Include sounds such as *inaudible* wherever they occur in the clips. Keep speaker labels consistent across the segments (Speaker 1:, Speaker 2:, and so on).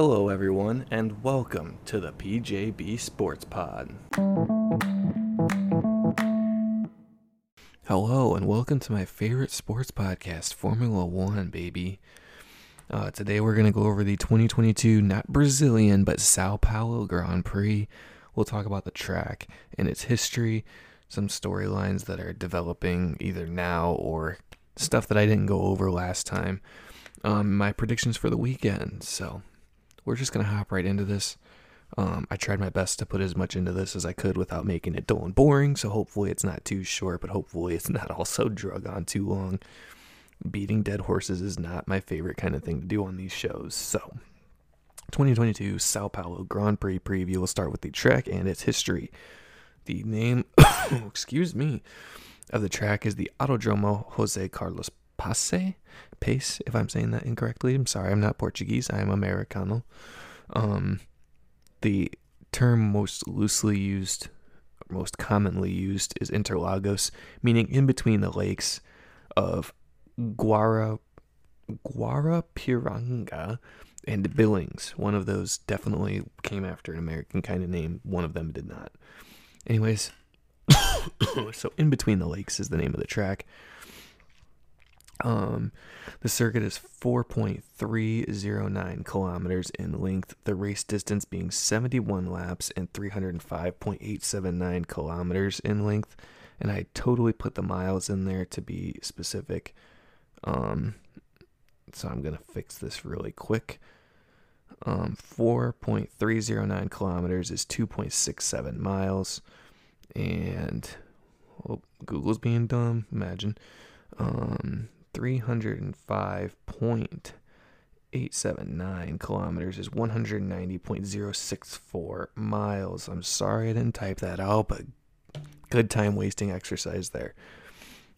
Speaker 1: Hello, everyone, and welcome to the PJB Sports Pod. Hello, and welcome to my favorite sports podcast, Formula One, baby. Uh, today, we're going to go over the 2022, not Brazilian, but Sao Paulo Grand Prix. We'll talk about the track and its history, some storylines that are developing either now or stuff that I didn't go over last time. Um, my predictions for the weekend. So, we're just going to hop right into this. Um, I tried my best to put as much into this as I could without making it dull and boring, so hopefully it's not too short, but hopefully it's not also drug on too long. Beating dead horses is not my favorite kind of thing to do on these shows. So, 2022 Sao Paulo Grand Prix preview. We'll start with the track and its history. The name, *coughs* excuse me, of the track is the Autodromo Jose Carlos Pace. Pace, if I'm saying that incorrectly. I'm sorry, I'm not Portuguese. I am Americano. Um, the term most loosely used, most commonly used, is Interlagos, meaning in between the lakes of Guara, Guarapiranga and Billings. One of those definitely came after an American kind of name. One of them did not. Anyways, *coughs* so in between the lakes is the name of the track. Um, the circuit is 4.309 kilometers in length, the race distance being 71 laps and 305.879 kilometers in length. And I totally put the miles in there to be specific. Um, so I'm going to fix this really quick. Um, 4.309 kilometers is 2.67 miles. And oh, Google's being dumb. Imagine. Um, 305.879 kilometers is 190.064 miles. I'm sorry I didn't type that out, but good time wasting exercise there.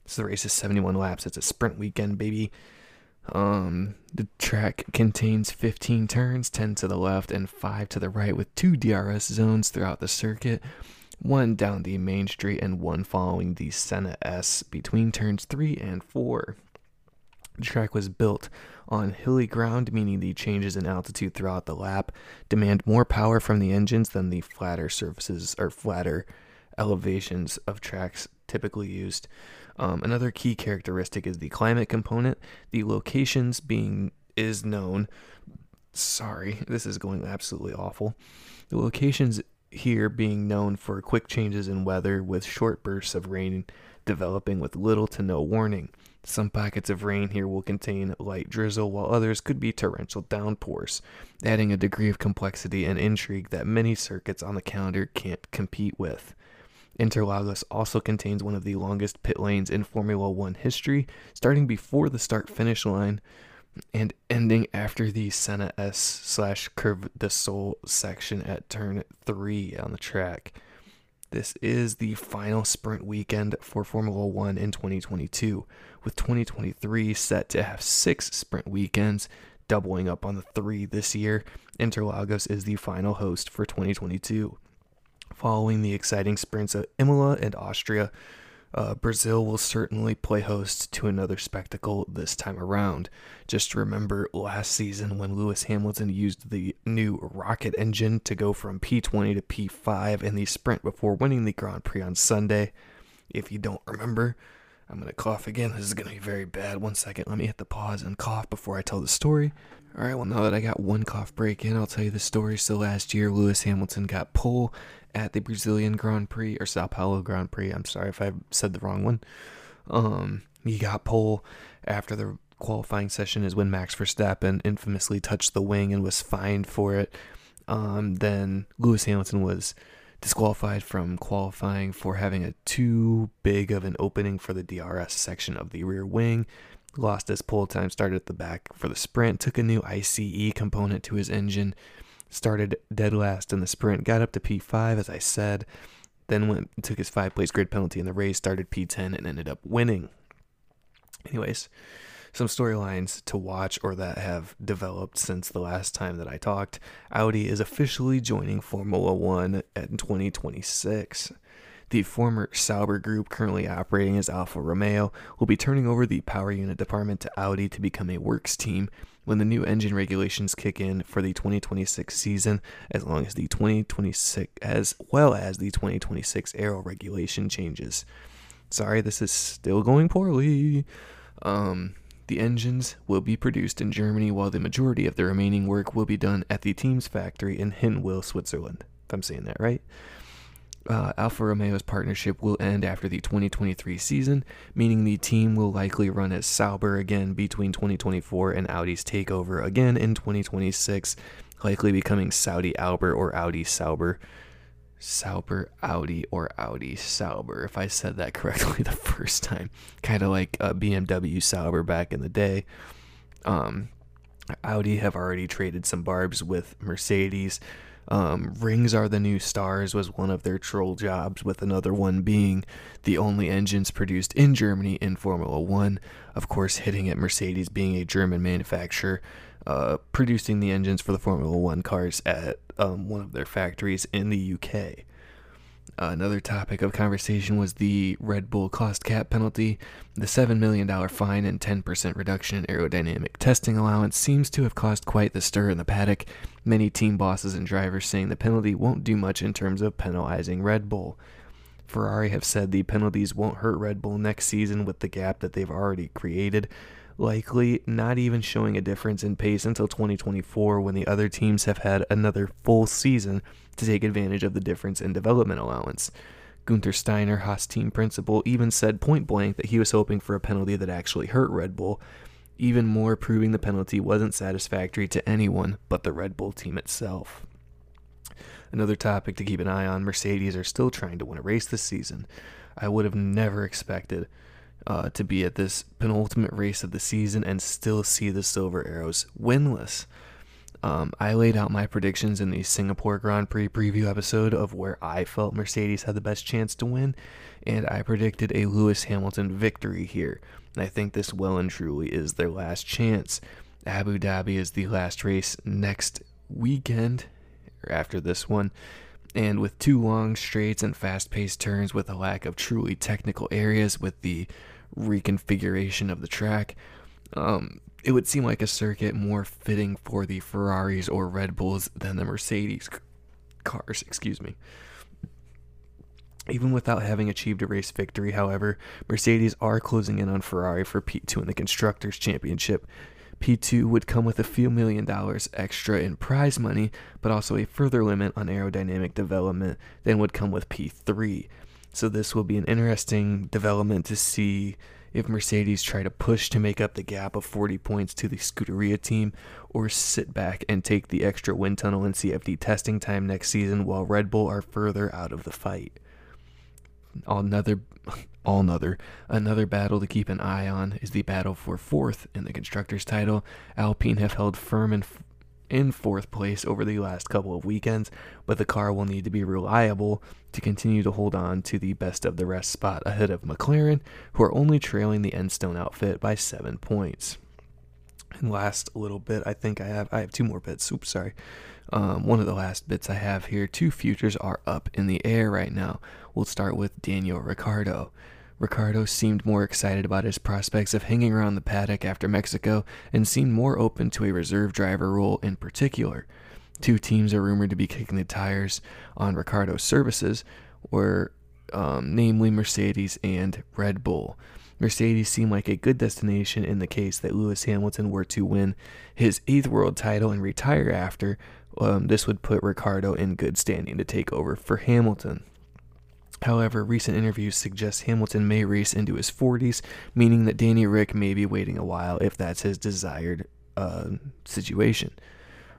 Speaker 1: So the race is 71 laps. It's a sprint weekend, baby. Um, the track contains 15 turns, 10 to the left and 5 to the right, with two DRS zones throughout the circuit one down the main street and one following the Senna S between turns 3 and 4. The track was built on hilly ground, meaning the changes in altitude throughout the lap demand more power from the engines than the flatter surfaces or flatter elevations of tracks typically used. Um, another key characteristic is the climate component. The locations being is known. Sorry, *laughs* this is going absolutely awful. The locations here being known for quick changes in weather with short bursts of rain developing with little to no warning. Some pockets of rain here will contain light drizzle, while others could be torrential downpours, adding a degree of complexity and intrigue that many circuits on the calendar can't compete with. Interlagos also contains one of the longest pit lanes in Formula One history, starting before the start finish line and ending after the Senna S slash Curve de Sol section at turn 3 on the track. This is the final sprint weekend for Formula One in 2022, with 2023 set to have six sprint weekends, doubling up on the three this year. Interlagos is the final host for 2022. Following the exciting sprints of Imola and Austria, uh, Brazil will certainly play host to another spectacle this time around. Just remember last season when Lewis Hamilton used the new rocket engine to go from P20 to P5 in the sprint before winning the Grand Prix on Sunday. If you don't remember, I'm to cough again. This is to be very bad. One second. Let me hit the pause and cough before I tell the story. All right, well, now that I got one cough break in, I'll tell you the story. So last year, Lewis Hamilton got pole at the Brazilian Grand Prix or Sao Paulo Grand Prix. I'm sorry if I said the wrong one. Um, he got pole after the qualifying session is when Max Verstappen infamously touched the wing and was fined for it. Um, then Lewis Hamilton was disqualified from qualifying for having a too big of an opening for the DRS section of the rear wing. Lost his pole time, started at the back for the sprint, took a new ICE component to his engine, started dead last in the sprint, got up to P5, as I said, then went took his five place grid penalty in the race, started P10, and ended up winning. Anyways, some storylines to watch or that have developed since the last time that I talked. Audi is officially joining Formula One in 2026. The former Sauber group, currently operating as Alfa Romeo, will be turning over the power unit department to Audi to become a works team when the new engine regulations kick in for the 2026 season, as long as the 2026 as well as the 2026 aero regulation changes. Sorry, this is still going poorly. Um, the engines will be produced in Germany, while the majority of the remaining work will be done at the team's factory in Hinwil, Switzerland. If I'm saying that right. Uh, Alfa Romeo's partnership will end after the 2023 season, meaning the team will likely run as Sauber again between 2024 and Audi's takeover again in 2026, likely becoming Sauber Audi or Audi Sauber. Sauber, Audi, or Audi Sauber, if I said that correctly *laughs* the first time. Kind of like a BMW Sauber back in the day. Um, Audi have already traded some barbs with Mercedes. Um, Rings are the new stars was one of their troll jobs, with another one being the only engines produced in Germany in Formula One. Of course, hitting at Mercedes being a German manufacturer, uh, producing the engines for the Formula One cars at um, one of their factories in the UK. Another topic of conversation was the Red Bull cost cap penalty. The $7 million fine and 10% reduction in aerodynamic testing allowance seems to have caused quite the stir in the paddock. Many team bosses and drivers saying the penalty won't do much in terms of penalizing Red Bull. Ferrari have said the penalties won't hurt Red Bull next season with the gap that they've already created likely not even showing a difference in pace until 2024 when the other teams have had another full season to take advantage of the difference in development allowance. Guenther Steiner, Haas team principal, even said point blank that he was hoping for a penalty that actually hurt Red Bull, even more proving the penalty wasn't satisfactory to anyone but the Red Bull team itself. Another topic to keep an eye on Mercedes are still trying to win a race this season. I would have never expected uh, to be at this penultimate race of the season and still see the Silver Arrows winless. Um, I laid out my predictions in the Singapore Grand Prix preview episode of where I felt Mercedes had the best chance to win, and I predicted a Lewis Hamilton victory here. I think this well and truly is their last chance. Abu Dhabi is the last race next weekend, or after this one. And with two long straights and fast paced turns, with a lack of truly technical areas, with the reconfiguration of the track, um, it would seem like a circuit more fitting for the Ferraris or Red Bulls than the Mercedes cars, excuse me. Even without having achieved a race victory, however, Mercedes are closing in on Ferrari for P2 in the Constructors' Championship. P2 would come with a few million dollars extra in prize money, but also a further limit on aerodynamic development than would come with P3. So this will be an interesting development to see if Mercedes try to push to make up the gap of 40 points to the Scuderia team or sit back and take the extra wind tunnel and CFD testing time next season while Red Bull are further out of the fight. Another *laughs* all another another battle to keep an eye on is the battle for fourth in the constructors title. Alpine have held firm in in fourth place over the last couple of weekends, but the car will need to be reliable to continue to hold on to the best of the rest spot ahead of McLaren, who are only trailing the Enstone outfit by seven points. And last little bit, I think I have I have two more bits. Oops, sorry. Um, one of the last bits I have here. Two futures are up in the air right now. We'll start with Daniel Ricciardo Ricciardo seemed more excited about his prospects of hanging around the paddock after Mexico and seemed more open to a reserve driver role in particular. Two teams are rumored to be kicking the tires on Ricciardo's services, were um, namely Mercedes and Red Bull. Mercedes seemed like a good destination in the case that Lewis Hamilton were to win his eighth world title and retire after. Um, this would put Ricciardo in good standing to take over for Hamilton. However, recent interviews suggest Hamilton may race into his 40s, meaning that Danny Ric may be waiting a while if that's his desired uh, situation.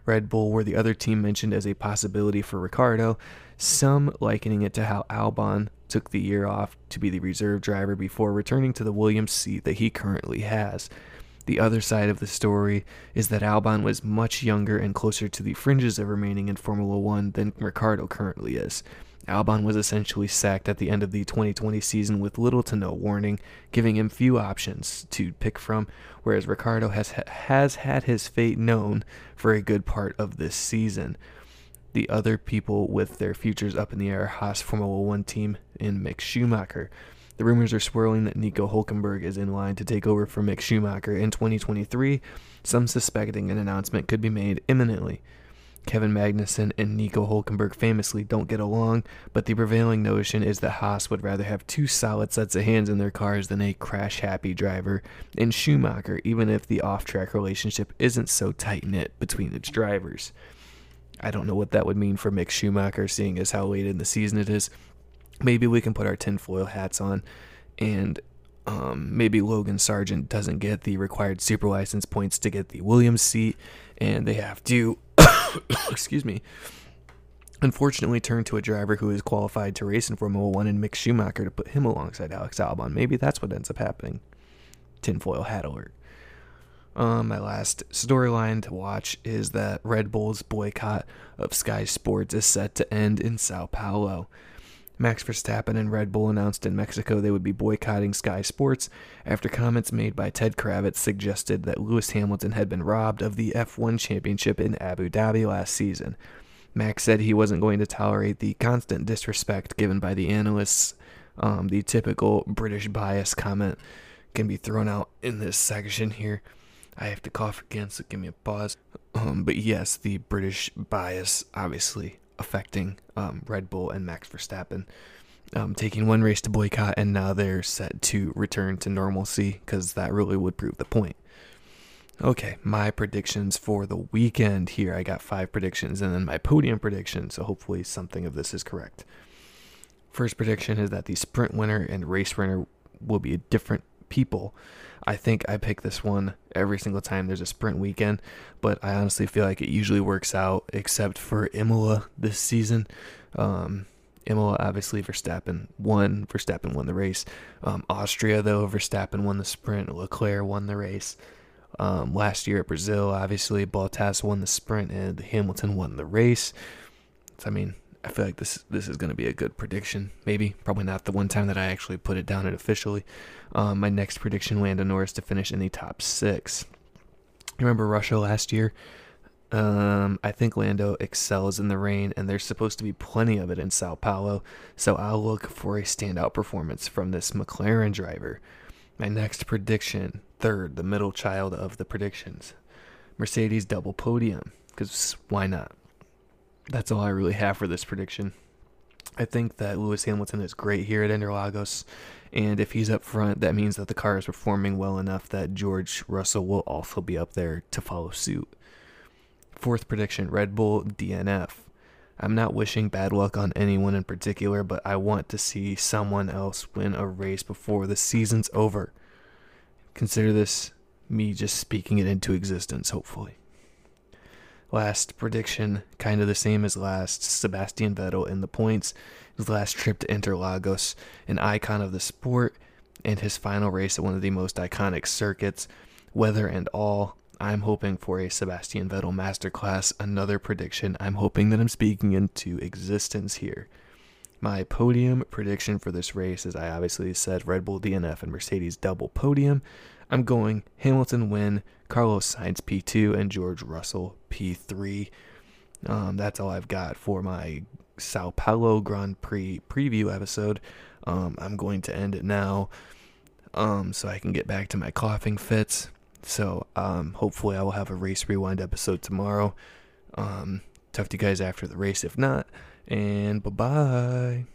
Speaker 1: Red Bull were the other team mentioned as a possibility for Ricciardo, some likening it to how Albon took the year off to be the reserve driver before returning to the Williams seat that he currently has. The other side of the story is that Albon was much younger and closer to the fringes of remaining in Formula One than Ricciardo currently is. Albon was essentially sacked at the end of the 2020 season with little to no warning, giving him few options to pick from, whereas Ricciardo has has had his fate known for a good part of this season. The other people with their futures up in the air Haas Formula One team in Mick Schumacher. The rumors are swirling that Nico Hulkenberg is in line to take over for Mick Schumacher in 2023, some suspecting an announcement could be made imminently. Kevin Magnussen and Nico Hulkenberg famously don't get along, but the prevailing notion is that Haas would rather have two solid sets of hands in their cars than a crash happy driver in Schumacher, even if the off track relationship isn't so tight knit between its drivers. I don't know what that would mean for Mick Schumacher, seeing as how late in the season it is. Maybe we can put our tinfoil hats on and um, maybe Logan Sargeant doesn't get the required super license points to get the Williams seat, and they have to *coughs* excuse me, unfortunately turn to a driver who is qualified to race in Formula One and Mick Schumacher to put him alongside Alex Albon. Maybe that's what ends up happening. Tinfoil hat alert. Um, my last storyline to watch is that Red Bull's boycott of Sky Sports is set to end in Sao Paulo. Max Verstappen and Red Bull announced in Mexico they would be boycotting Sky Sports after comments made by Ted Kravitz suggested that Lewis Hamilton had been robbed of the F1 championship in Abu Dhabi last season. Max said he wasn't going to tolerate the constant disrespect given by the analysts. Um, the typical British bias comment can be thrown out in this section here. I have to cough again, so give me a pause. Um, but yes, the British bias obviously affecting um, Red Bull and Max Verstappen. Um, taking one race to boycott, and now they're set to return to normalcy because that really would prove the point. Okay, my predictions for the weekend here. I got five predictions and then my podium prediction, so hopefully something of this is correct. First prediction is that the sprint winner and race winner will be a different people. I think I pick this one every single time there's a sprint weekend, but I honestly feel like it usually works out, except for Imola this season. Um, Imola, obviously, Verstappen won. Verstappen won the race. Um, Austria, though, Verstappen won the sprint. Leclerc won the race. Um, last year at Brazil, obviously, Bottas won the sprint and Hamilton won the race. So, I mean, I feel like this this is going to be a good prediction. Maybe, probably not the one time that I actually put it down it officially. Um, my next prediction: Lando Norris to finish in the top six. Remember Russia last year? Um, I think Lando excels in the rain, and there's supposed to be plenty of it in Sao Paulo. So I'll look for a standout performance from this McLaren driver. My next prediction: third, the middle child of the predictions, Mercedes double podium. Because why not? That's all I really have for this prediction. I think that Lewis Hamilton is great here at Interlagos, and if he's up front, that means that the car is performing well enough that George Russell will also be up there to follow suit. Fourth prediction Red Bull DNF. I'm not wishing bad luck on anyone in particular, but I want to see someone else win a race before the season's over. Consider this me just speaking it into existence, hopefully. Last prediction, kind of the same as last. Sebastian Vettel in the points. His last trip to Interlagos, an icon of the sport, and his final race at one of the most iconic circuits. Weather and all, I'm hoping for a Sebastian Vettel masterclass. Another prediction I'm hoping that I'm speaking into existence here. My podium prediction for this race is I obviously said Red Bull DNF and Mercedes double podium. I'm going Hamilton win, Carlos Sainz P2, and George Russell P3. Um, that's all I've got for my Sao Paulo Grand Prix preview episode. Um, I'm going to end it now um, so I can get back to my coughing fits. So um, hopefully I will have a race rewind episode tomorrow. Um, talk to you guys after the race if not. And bye bye.